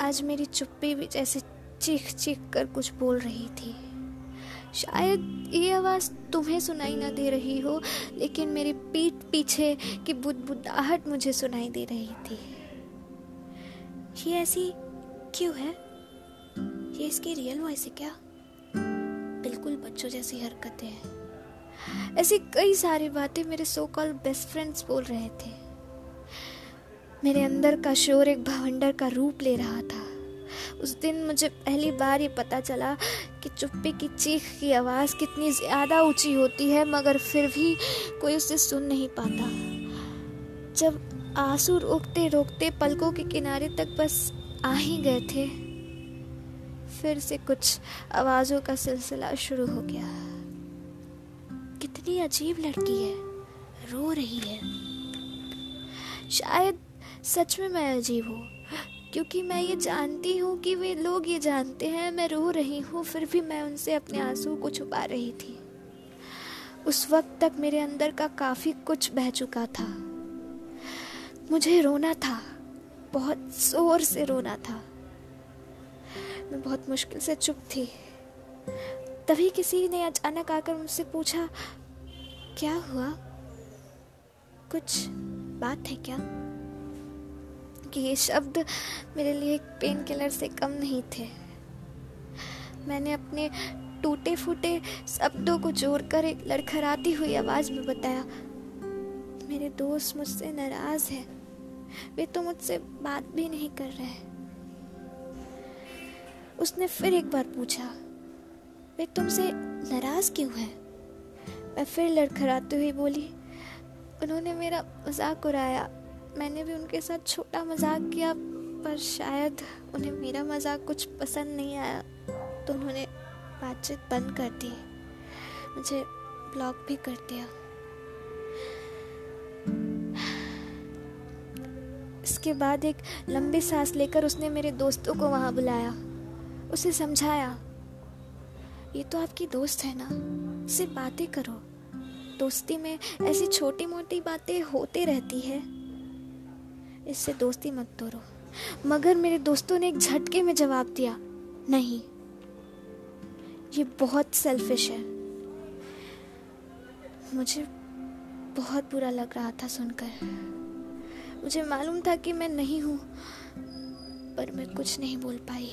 आज मेरी चुप्पी भी जैसे चीख चीख कर कुछ बोल रही थी। शायद ये आवाज़ तुम्हें सुनाई ना दे रही हो, लेकिन मेरी पीठ पीछे की बुदबुदाहट मुझे सुनाई दे रही थी। ये ऐसी क्यों है? ये इसकी रियल वॉइस है क्या? बिल्कुल बच्चों जैसी हरकतें हैं। ऐसी कई सारी बातें मेरे सो कॉल बेस्ट फ्रेंड्स बोल रहे थे। मेरे अंदर का शोर एक भवंडर का रूप ले रहा था। उस दिन मुझे पहली बार ये पता चला कि चुप्पी की चीख की आवाज़ कितनी ज़्यादा ऊँची होती है, मगर फिर भी कोई उसे सुन नहीं पाता। जब आँसू रोकते रोकते पलकों के किनारे तक बस आ ही गए थे, फिर से कुछ आवाज़ों का सिलसिला शुरू हो गया। कितनी अजीब लड़की है, रो रही है। शायद सच में मैं अजीब हूँ। क्योंकि मैं ये जानती हूँ कि वे लोग ये जानते हैं, मैं रो रही हूँ, फिर भी मैं उनसे अपने आँसू को छुपा रही थी। उस वक्त तक मेरे अंदर का काफ़ी कुछ बह चुका था। मुझे रोना था, बहुत ज़ोर से रोना था। मैं बहुत मुश्किल से चुप थी। तभी किसी ने अचानक आकर मुझसे पूछा, क्या हुआ? कुछ बात है क्या? कि ये शब्द मेरे लिए एक पेन किलर से कम नहीं थे। मैंने अपने टूटे फूटे शब्दों को जोड़कर एक लड़खड़ाती हुई आवाज़ में बताया, मेरे दोस्त मुझसे नाराज़ है। वे तो मुझसे बात भी नहीं कर रहे उसने फिर एक बार पूछा, वे तुमसे नाराज़ क्यों है? मैं फिर लड़खड़ाते हुई बोली, उन्होंने मेरा मज़ाक उड़ाया मैंने भी उनके साथ छोटा मज़ाक किया, पर शायद उन्हें मेरा मज़ाक कुछ पसंद नहीं आया तो उन्होंने बातचीत बंद कर दी। मुझे ब्लॉक भी कर दिया। इसके बाद एक लंबी सांस लेकर उसने मेरे दोस्तों को वहाँ बुलाया, उसे समझाया, ये तो आपकी दोस्त है ना इससे बातें करो। दोस्ती में ऐसी छोटी मोटी बातें होती रहती है। इससे दोस्ती मत तोड़ो। मगर मेरे दोस्तों ने एक झटके में जवाब दिया, नहीं, ये बहुत सेल्फिश है। मुझे बहुत बुरा लग रहा था सुनकर। मुझे मालूम था कि मैं नहीं हूँ, पर मैं कुछ नहीं बोल पाई।